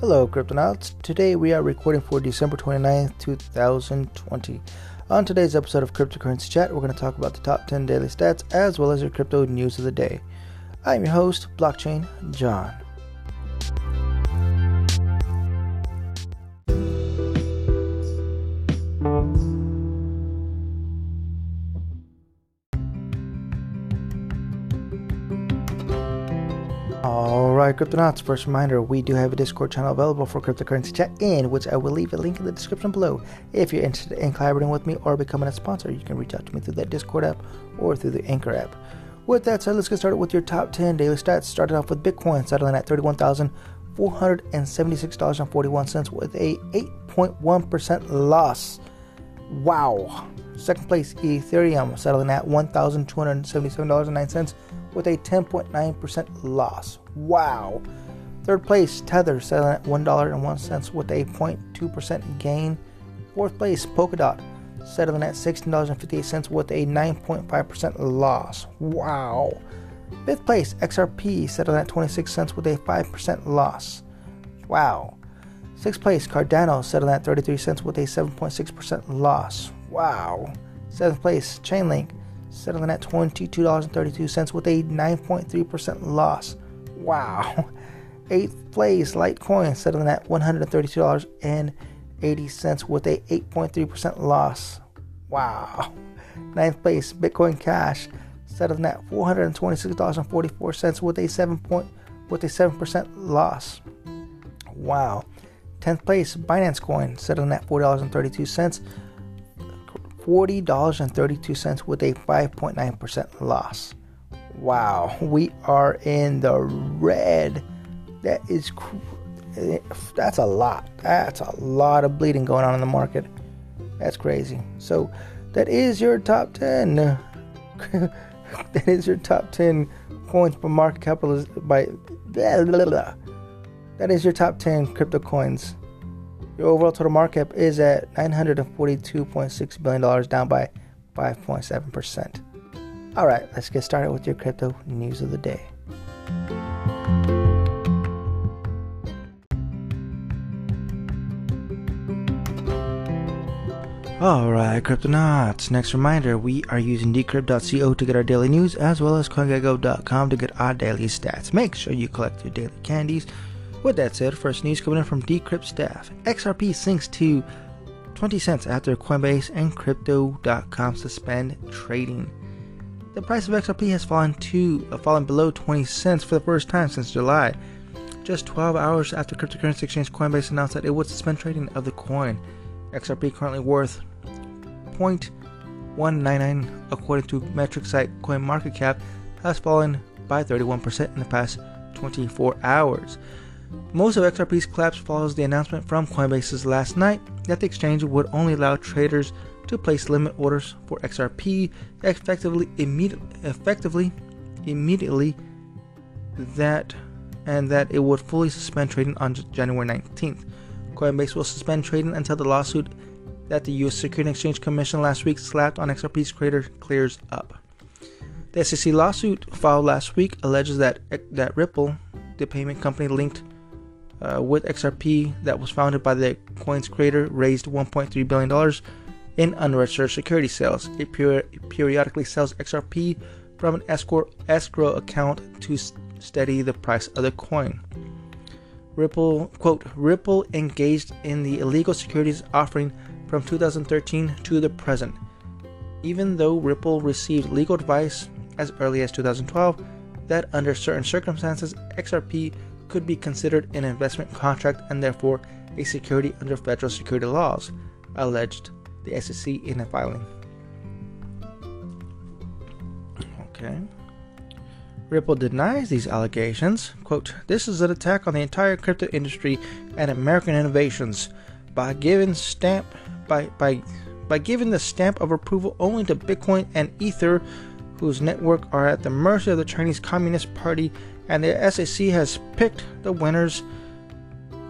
Hello, Cryptonauts. Today we are recording for December 29th, 2020. On today's episode of Cryptocurrency Chat, we're going to talk about the top 10 daily stats as well as your crypto news of the day. I'm your host, Blockchain John. Cryptonauts, first reminder we do have a Discord channel available for cryptocurrency chat in which I will leave a link in the description below. If you're interested in collaborating with me or becoming a sponsor, you can reach out to me through that Discord app or through the Anchor app. With that said, let's get started with your top 10 daily stats. Started off with Bitcoin settling at $31,476.41 with a 8.1% loss. Wow. Second place, Ethereum settling at $1,277.09 with a 10.9% loss. Wow. Third place, Tether settling at $1.01 with a 0.2% gain. Fourth place, Polkadot settling at $16.58 with a 9.5% loss. Wow. Fifth place, XRP settling at 26 cents with a 5% loss. Wow. Sixth place, Cardano settling at 33 cents with a 7.6% loss. Wow. Seventh place, Chainlink settling at $22.32 with a 9.3% loss. Wow. Eighth place, Litecoin settling at $132.80 with a 8.3% loss. Wow. Ninth place, Bitcoin Cash settling at $426.44 with a 7 point, with a 7% loss. Wow. 10th place, Binance Coin settling at $4.32 $40.32 with a 5.9% loss. Wow, we are in the red. That is that's a lot. That's a lot of bleeding going on in the market. That's crazy. So that is your top 10. that is your top 10 coins per market capitalization by blah, blah, blah. That is your top 10 crypto coins your overall total market cap is at $942.6 billion, down by 5.7%. All right, let's get started with your crypto news of the day. Alright, Cryptonauts. Next reminder we are using decrypt.co to get our daily news as well as CoinGecko.com to get our daily stats. Make sure you collect your daily candies with that said, first news coming in from Decrypt staff. XRP sinks to 20 cents after Coinbase and Crypto.com suspend trading. The price of XRP has fallen to uh, fallen below 20 cents for the first time since July. Just 12 hours after cryptocurrency exchange Coinbase announced that it would suspend trading of the coin. XRP currently worth 0.199 according to metric site CoinMarketCap has fallen by 31% in the past 24 hours. Most of XRP's collapse follows the announcement from Coinbase's last night that the exchange would only allow traders to place limit orders for XRP effectively effectively immediately that and that it would fully suspend trading on January 19th. Coinbase will suspend trading until the lawsuit that the US Securities and Exchange Commission last week slapped on XRP's creator clears up. The SEC lawsuit filed last week alleges that that Ripple, the payment company linked uh, with XRP that was founded by the coin's creator raised $1.3 billion in unregistered security sales. It periodically sells XRP from an escrow, escrow account to steady the price of the coin. Ripple, quote, Ripple engaged in the illegal securities offering from 2013 to the present. Even though Ripple received legal advice as early as 2012 that under certain circumstances XRP could be considered an investment contract and therefore a security under federal security laws, alleged the SEC in a filing. Okay. Ripple denies these allegations. Quote, This is an attack on the entire crypto industry and American innovations by giving stamp by by by giving the stamp of approval only to Bitcoin and Ether, whose network are at the mercy of the Chinese Communist Party and the SEC has picked the winners,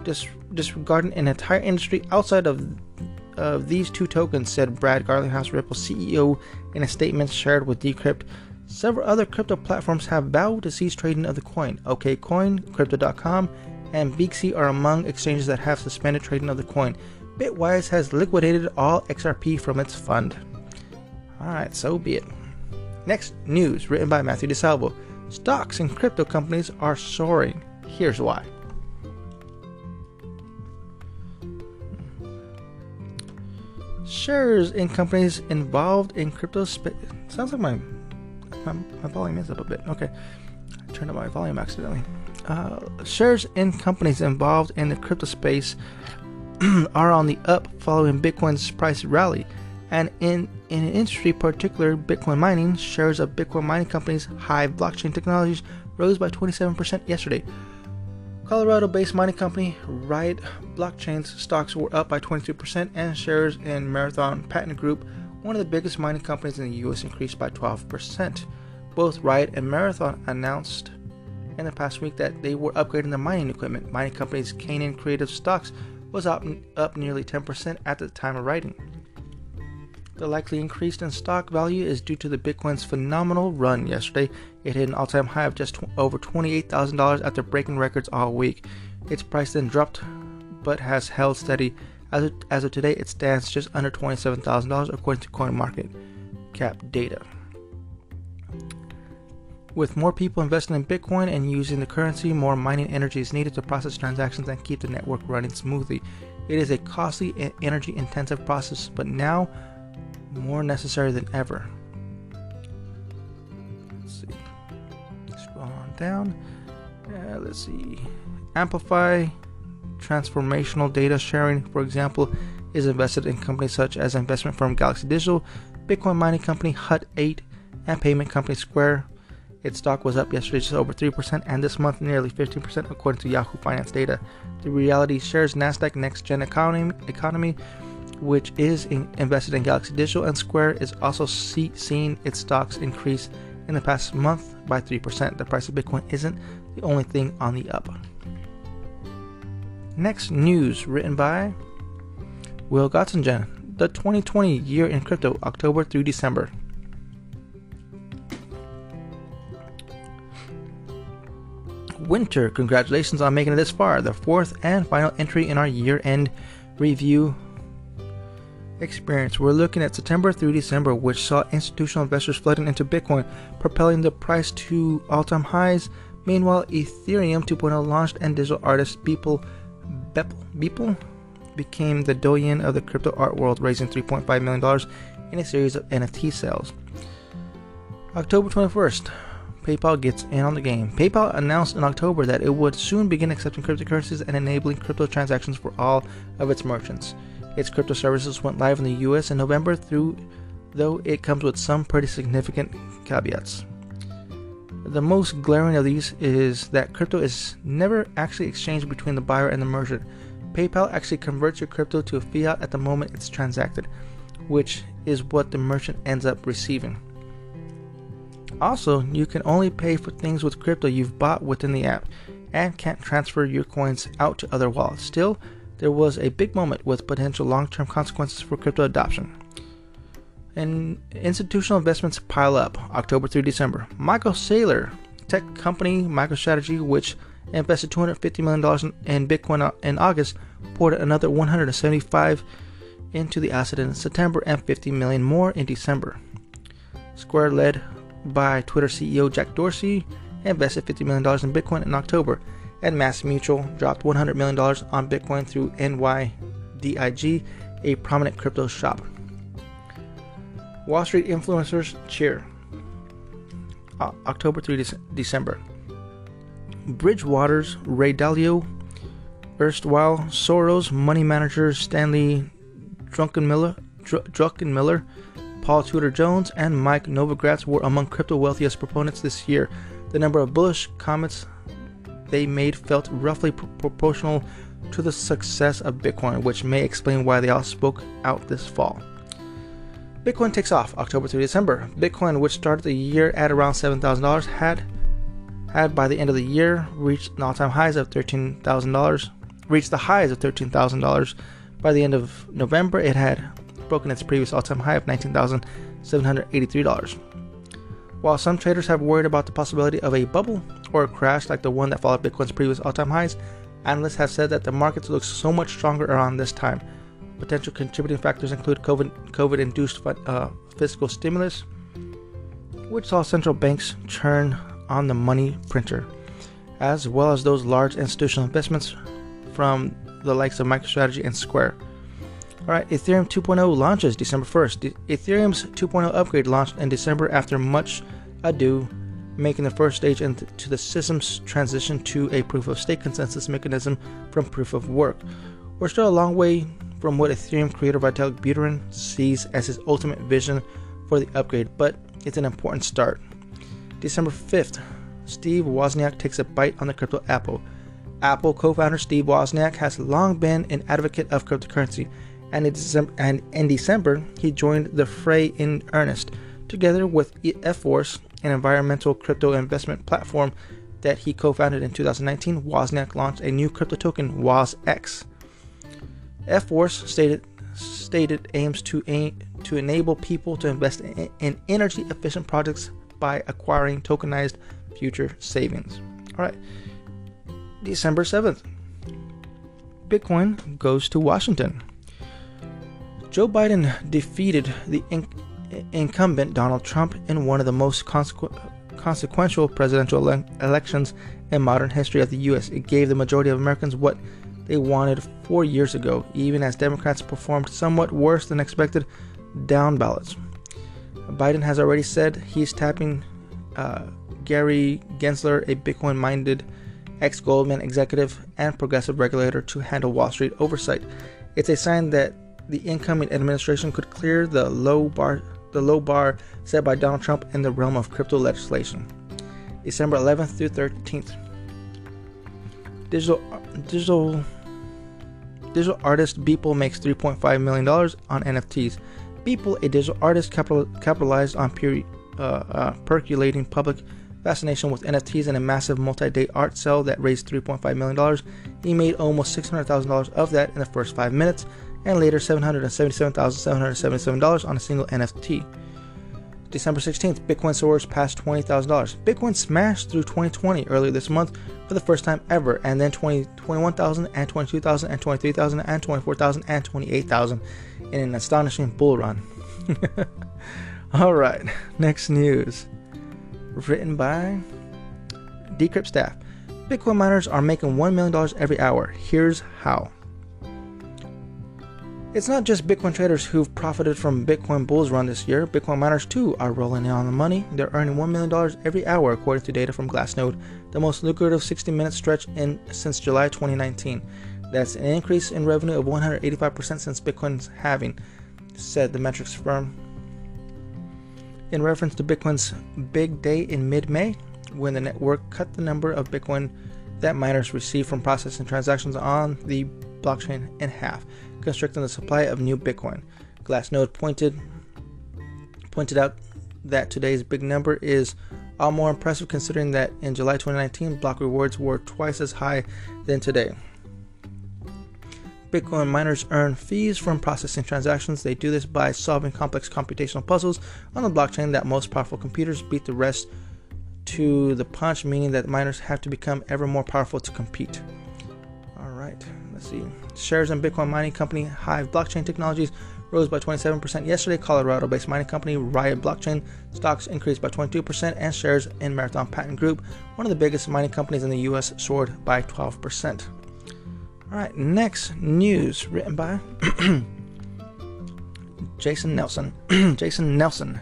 dis- disregarding an entire industry outside of of these two tokens, said Brad Garlinghouse, Ripple CEO, in a statement shared with Decrypt. Several other crypto platforms have vowed to cease trading of the coin. OKCoin, Crypto.com, and Beaxy are among exchanges that have suspended trading of the coin. Bitwise has liquidated all XRP from its fund. Alright, so be it. Next news written by Matthew DeSalvo. Stocks in crypto companies are soaring. Here's why. Shares in companies involved in crypto space. Sounds like my, my, my volume is up a bit. Okay, I turned up my volume accidentally. Uh, shares in companies involved in the crypto space are on the up following Bitcoin's price rally. And in, in an industry, particular Bitcoin mining, shares of Bitcoin mining companies Hive Blockchain Technologies rose by 27% yesterday. Colorado based mining company Riot Blockchain's stocks were up by 22%, and shares in Marathon Patent Group, one of the biggest mining companies in the US, increased by 12%. Both Riot and Marathon announced in the past week that they were upgrading their mining equipment. Mining companies Canaan Creative stocks was up, up nearly 10% at the time of writing. The likely increase in stock value is due to the Bitcoin's phenomenal run yesterday. It hit an all time high of just over $28,000 after breaking records all week. Its price then dropped but has held steady. As of, as of today, it stands just under $27,000 according to CoinMarketCap data. With more people investing in Bitcoin and using the currency, more mining energy is needed to process transactions and keep the network running smoothly. It is a costly and energy intensive process, but now more necessary than ever. Let's see. Scroll on down. Uh, let's see. Amplify transformational data sharing, for example, is invested in companies such as investment firm Galaxy Digital, Bitcoin mining company Hut 8, and payment company Square. Its stock was up yesterday just over 3% and this month nearly 15% according to Yahoo Finance data. The reality shares Nasdaq Next Gen economy, economy which is in, invested in Galaxy Digital, and Square is also see, seeing its stocks increase in the past month by 3%. The price of Bitcoin isn't the only thing on the up. Next news written by Will Gottsegen. The 2020 year in crypto, October through December. Winter, congratulations on making it this far, the fourth and final entry in our year end review experience. We're looking at September through December, which saw institutional investors flooding into Bitcoin, propelling the price to all time highs. Meanwhile, Ethereum 2.0 launched and digital artist Beeple, Beeple, Beeple became the doyen of the crypto art world, raising $3.5 million in a series of NFT sales. October 21st, PayPal gets in on the game. PayPal announced in October that it would soon begin accepting cryptocurrencies and enabling crypto transactions for all of its merchants. Its crypto services went live in the US in November through though it comes with some pretty significant caveats. The most glaring of these is that crypto is never actually exchanged between the buyer and the merchant. PayPal actually converts your crypto to a fiat at the moment it's transacted, which is what the merchant ends up receiving. Also, you can only pay for things with crypto you've bought within the app and can't transfer your coins out to other wallets. Still, there was a big moment with potential long term consequences for crypto adoption. And institutional investments pile up October through December. Michael Saylor, tech company MicroStrategy, which invested $250 million in Bitcoin in August, poured another 175 into the asset in September and 50 million more in December. Square, led by Twitter CEO Jack Dorsey, invested $50 million in Bitcoin in October and Mass Mutual dropped $100 million on Bitcoin through NYDIG, a prominent crypto shop. Wall Street influencers cheer. Uh, October through De- December. Bridgewater's Ray Dalio, erstwhile Soros money manager Stanley Druckenmiller, Dr- Druckenmiller, Paul Tudor Jones, and Mike Novogratz were among crypto wealthiest proponents this year. The number of bullish comments they made felt roughly proportional to the success of Bitcoin, which may explain why they all spoke out this fall. Bitcoin takes off October through December. Bitcoin, which started the year at around $7,000, had had by the end of the year reached all-time highs of $13,000. Reached the highs of $13,000 by the end of November. It had broken its previous all-time high of $19,783. While some traders have worried about the possibility of a bubble or a crash like the one that followed Bitcoin's previous all time highs, Analysts have said that the markets look so much stronger around this time. Potential contributing factors include COVID induced uh, fiscal stimulus, which saw central banks churn on the money printer, as well as those large institutional investments from the likes of MicroStrategy and Square. All right, Ethereum 2.0 launches December 1st. Ethereum's 2.0 upgrade launched in December after much ado, making the first stage into the system's transition to a proof of stake consensus mechanism from proof of work. We're still a long way from what Ethereum creator Vitalik Buterin sees as his ultimate vision for the upgrade, but it's an important start. December 5th, Steve Wozniak takes a bite on the crypto apple. Apple co founder Steve Wozniak has long been an advocate of cryptocurrency, and in, December, and in December, he joined the fray in earnest. Together with Force, an environmental crypto investment platform that he co founded in 2019, Wozniak launched a new crypto token, WozX. F Force stated, stated aims to, aim, to enable people to invest in, in energy efficient projects by acquiring tokenized future savings. All right. December 7th. Bitcoin goes to Washington. Joe Biden defeated the incumbent Donald Trump in one of the most consequ- consequential presidential ele- elections in modern history of the U.S. It gave the majority of Americans what they wanted four years ago, even as Democrats performed somewhat worse than expected down ballots. Biden has already said he's tapping uh, Gary Gensler, a Bitcoin minded ex Goldman executive and progressive regulator, to handle Wall Street oversight. It's a sign that the incoming administration could clear the low bar the low bar set by Donald Trump in the realm of crypto legislation. December 11th through 13th. Digital digital digital artist Beeple makes 3.5 million dollars on NFTs. Beeple, a digital artist, capital, capitalized on uh, uh, percolating public fascination with NFTs and a massive multi-day art sale that raised 3.5 million dollars. He made almost 600,000 dollars of that in the first five minutes, and later 777,777 dollars on a single NFT. December 16th, Bitcoin soars past $20,000. Bitcoin smashed through 2020 earlier this month for the first time ever, and then 20, 21,000 and 22,000 and 23,000 and 24,000 and 28,000 in an astonishing bull run. All right, next news. Written by Decrypt staff. Bitcoin miners are making $1 million every hour. Here's how. It's not just Bitcoin traders who've profited from Bitcoin bulls run this year. Bitcoin miners too are rolling in on the money. They're earning $1 million every hour according to data from Glassnode, the most lucrative 60-minute stretch in since July 2019. That's an increase in revenue of 185% since Bitcoin's halving, said the metrics firm. In reference to Bitcoin's big day in mid-May, when the network cut the number of Bitcoin that miners receive from processing transactions on the blockchain in half constricting the supply of new Bitcoin. Glassnode pointed pointed out that today's big number is all more impressive considering that in July 2019 block rewards were twice as high than today. Bitcoin miners earn fees from processing transactions. They do this by solving complex computational puzzles on the blockchain that most powerful computers beat the rest to the punch, meaning that miners have to become ever more powerful to compete. Let's see. Shares in Bitcoin mining company Hive Blockchain Technologies rose by 27% yesterday. Colorado based mining company Riot Blockchain stocks increased by 22%, and shares in Marathon Patent Group, one of the biggest mining companies in the US, soared by 12%. All right, next news written by Jason Nelson. Jason Nelson.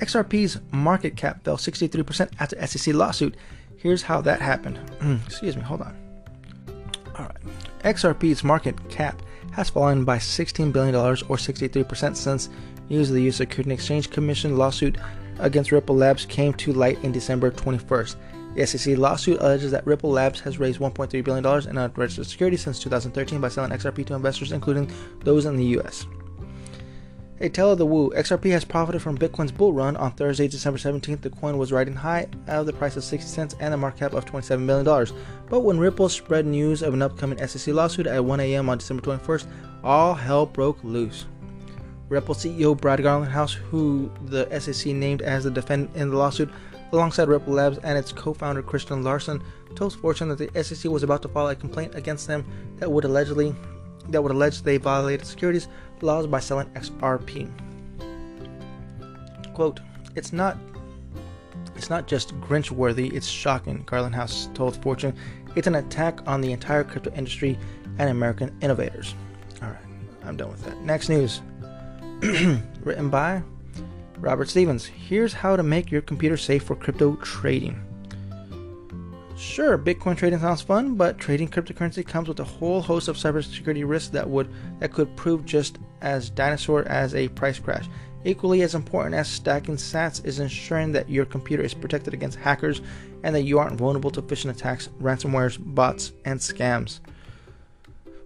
XRP's market cap fell 63% after SEC lawsuit. Here's how that happened. Excuse me, hold on. All right. XRP's market cap has fallen by $16 billion or 63% since news of the U.S. Securities and Exchange Commission lawsuit against Ripple Labs came to light in December 21st. The SEC lawsuit alleges that Ripple Labs has raised $1.3 billion in unregistered securities since 2013 by selling XRP to investors, including those in the U.S. Hey, of the woo. XRP has profited from Bitcoin's bull run. On Thursday, December 17th, the coin was riding high out of the price of 60 cents and a market cap of $27 million. But when Ripple spread news of an upcoming SEC lawsuit at 1 a.m. on December 21st, all hell broke loose. Ripple CEO Brad Garlinghouse, who the SEC named as the defendant in the lawsuit, alongside Ripple Labs and its co-founder Christian Larsen, told Fortune that the SEC was about to file a complaint against them that would allegedly that would allege they violated securities laws by selling XRP. Quote, it's not it's not just Grinch worthy, it's shocking, Garlinghouse told Fortune. It's an attack on the entire crypto industry and American innovators. Alright, I'm done with that. Next news. Written by Robert Stevens. Here's how to make your computer safe for crypto trading. Sure, Bitcoin trading sounds fun, but trading cryptocurrency comes with a whole host of cybersecurity risks that would that could prove just as dinosaur as a price crash. Equally as important as stacking sats is ensuring that your computer is protected against hackers and that you aren't vulnerable to phishing attacks, ransomwares, bots, and scams.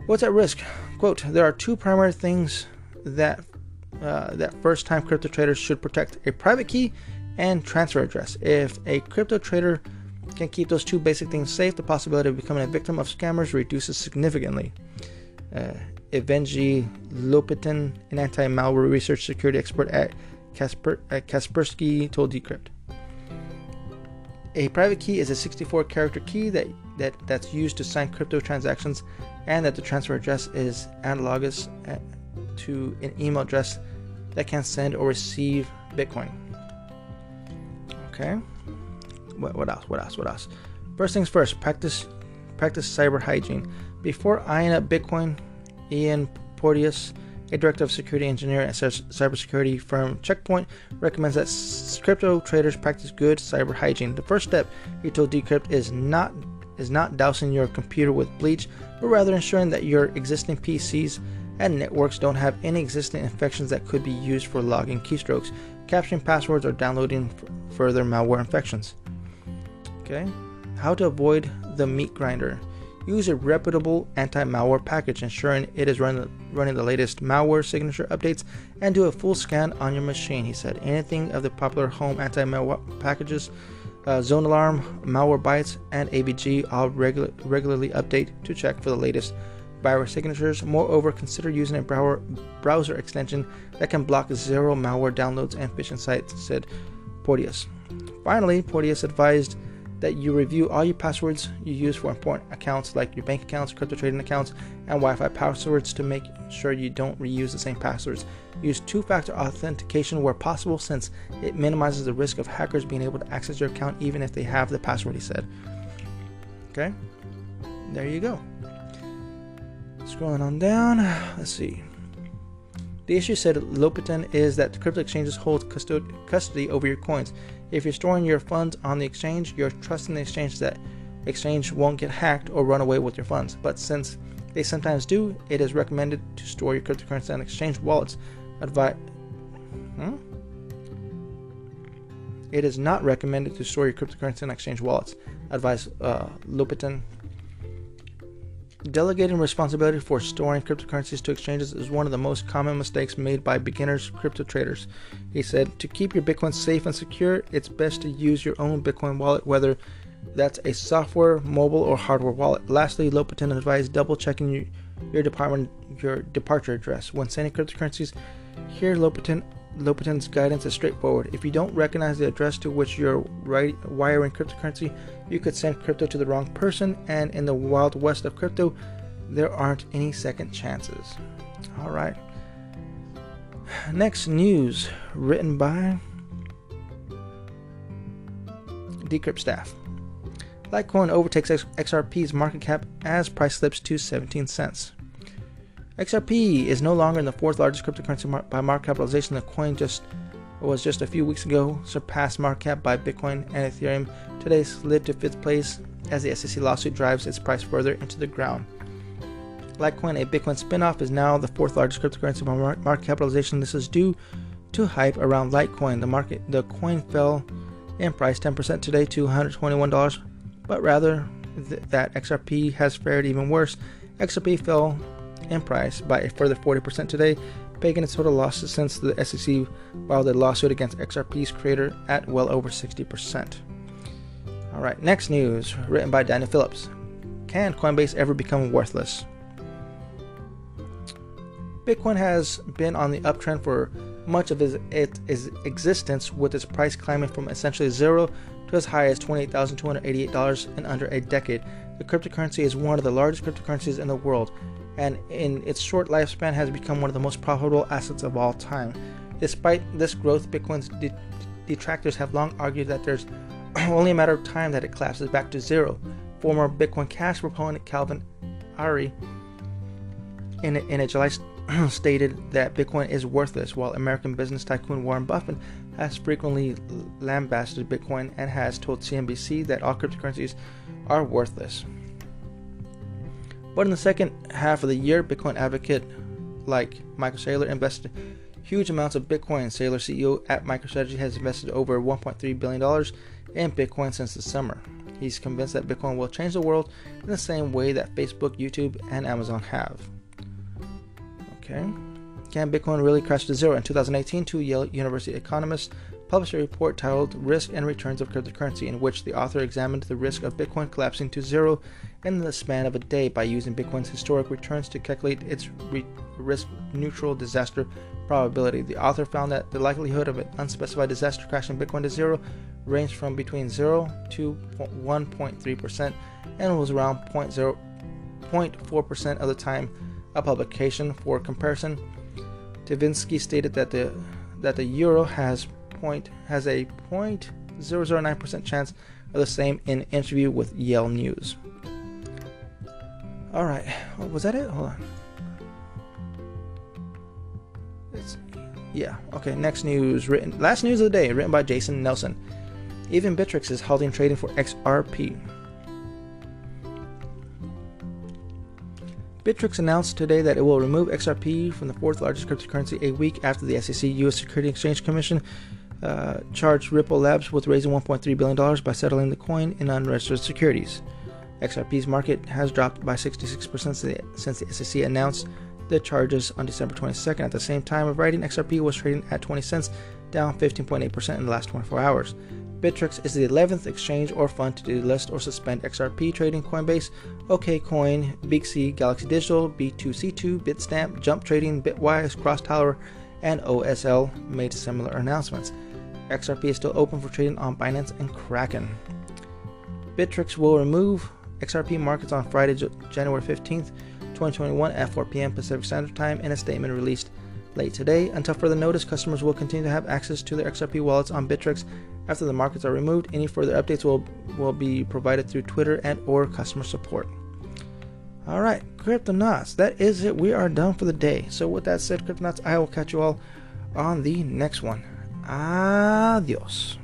What's at risk? Quote, there are two primary things that uh, that first-time crypto traders should protect: a private key and transfer address. If a crypto trader can keep those two basic things safe, the possibility of becoming a victim of scammers reduces significantly. Uh, Evgeny Lopatin, an anti-malware research security expert at, Kasper, at Kaspersky, told Decrypt. A private key is a 64-character key that, that that's used to sign crypto transactions, and that the transfer address is analogous uh, to an email address that can send or receive Bitcoin. Okay. What, what else? What else? What else? First things first. Practice practice cyber hygiene. Before eyeing up Bitcoin, Ian Porteous, a director of security engineer at cybersecurity firm Checkpoint, recommends that crypto traders practice good cyber hygiene. The first step, he told Decrypt, is not is not dousing your computer with bleach, but rather ensuring that your existing PCs and networks don't have any existing infections that could be used for logging keystrokes, capturing passwords, or downloading further malware infections. Okay, how to avoid the meat grinder. Use a reputable anti-malware package, ensuring it is run, running the latest malware signature updates, and do a full scan on your machine. He said anything of the popular home anti-malware packages, uh, Zone Alarm, Malwarebytes, and AVG all regu- regularly update to check for the latest virus signatures. Moreover, consider using a browser extension that can block zero malware downloads and phishing sites, said Porteous. Finally, Porteous advised that you review all your passwords you use for important accounts like your bank accounts, crypto trading accounts, and Wi Fi passwords to make sure you don't reuse the same passwords. Use two factor authentication where possible since it minimizes the risk of hackers being able to access your account even if they have the password he said. Okay, there you go. Scrolling on down, let's see. The issue said Lopatin is that crypto exchanges hold custody over your coins. If you're storing your funds on the exchange, you're trusting the exchange that exchange won't get hacked or run away with your funds. But since they sometimes do, it is recommended to store your cryptocurrency on exchange wallets. Advi- hmm? It is not recommended to store your cryptocurrency on exchange wallets, advised uh, Lopatin Delegating responsibility for storing cryptocurrencies to exchanges is one of the most common mistakes made by beginners crypto traders. He said, To keep your Bitcoin safe and secure, it's best to use your own Bitcoin wallet, whether that's a software, mobile, or hardware wallet. Lastly, Lopatin advised double checking your, your department your departure address when sending cryptocurrencies. Here, Lopatin Lopatin's guidance is straightforward. If you don't recognize the address to which you're wiring cryptocurrency, you could send crypto to the wrong person, and in the wild west of crypto, there aren't any second chances. All right. Next news written by Decrypt staff. Litecoin overtakes XRP's market cap as price slips to 17 cents. XRP is no longer in the fourth largest cryptocurrency mar- by market capitalization. The coin just was just a few weeks ago surpassed market cap by Bitcoin and Ethereum. Today slid to fifth place as the SEC lawsuit drives its price further into the ground. Litecoin, a Bitcoin spinoff, is now the fourth largest cryptocurrency by market capitalization. This is due to hype around Litecoin. The market, the coin fell in price 10% today to $121, but rather th- that XRP has fared even worse. XRP fell in price by a further 40% today, making its total losses since the SEC filed a lawsuit against XRP's creator at well over 60%. All right, next news written by Daniel Phillips. Can Coinbase ever become worthless? Bitcoin has been on the uptrend for much of its, its existence, with its price climbing from essentially zero to as high as $28,288 in under a decade. The cryptocurrency is one of the largest cryptocurrencies in the world, and in its short lifespan has become one of the most profitable assets of all time. Despite this growth, Bitcoin's de- detractors have long argued that there's only a matter of time that it collapses back to zero. Former Bitcoin Cash proponent Calvin Ayre in, in a July stated that Bitcoin is worthless, while American business tycoon Warren Buffett has frequently lambasted Bitcoin and has told CNBC that all cryptocurrencies are worthless. But in the second half of the year, Bitcoin advocate like Michael Saylor invested huge amounts of Bitcoin. Saylor CEO at MicroStrategy has invested over $1.3 billion in Bitcoin since the summer. He's convinced that Bitcoin will change the world in the same way that Facebook, YouTube, and Amazon have. Okay. Can Bitcoin really crash to zero? In 2018, two Yale University economists published a report titled Risk and Returns of Cryptocurrency, in which the author examined the risk of Bitcoin collapsing to zero in the span of a day by using Bitcoin's historic returns to calculate its re- risk neutral disaster probability. The author found that the likelihood of an unspecified disaster crashing Bitcoin to zero ranged from between 0 to 1.3% and was around 0.4% of the time a publication. For comparison, Tsyvinski stated that the that the euro has point has a 0.009% chance of the same in interview with Yale News. All right, oh, was that it? Hold on. It's, yeah. Okay. Next news. Written last news of the day. Written by Jason Nelson. Even Bittrex is halting trading for XRP. Bittrex announced today that it will remove XRP from the fourth largest cryptocurrency a week after the SEC U.S. Securities Exchange Commission uh, charged Ripple Labs with raising $1.3 billion by settling the coin in unregistered securities. XRP's market has dropped by 66% since the SEC announced the charges on December 22nd. At the same time of writing, XRP was trading at 20 cents, down 15.8% in the last 24 hours. Bittrex is the 11th exchange or fund to delist or suspend XRP trading Coinbase, OKCoin, BitC, Galaxy Digital, B2C2, Bitstamp, Jump Trading, Bitwise, Crosstower, and OSL made similar announcements. XRP is still open for trading on Binance and Kraken. Bittrex will remove XRP markets on Friday, January 15th, 2021 at 4 p.m. Pacific Standard Time in a statement released late today. Until further notice, customers will continue to have access to their XRP wallets on Bittrex after the markets are removed. Any further updates will, will be provided through Twitter and or customer support. All right, Cryptonauts, that is it. We are done for the day. So with that said, Cryptonauts, I will catch you all on the next one. Adiós.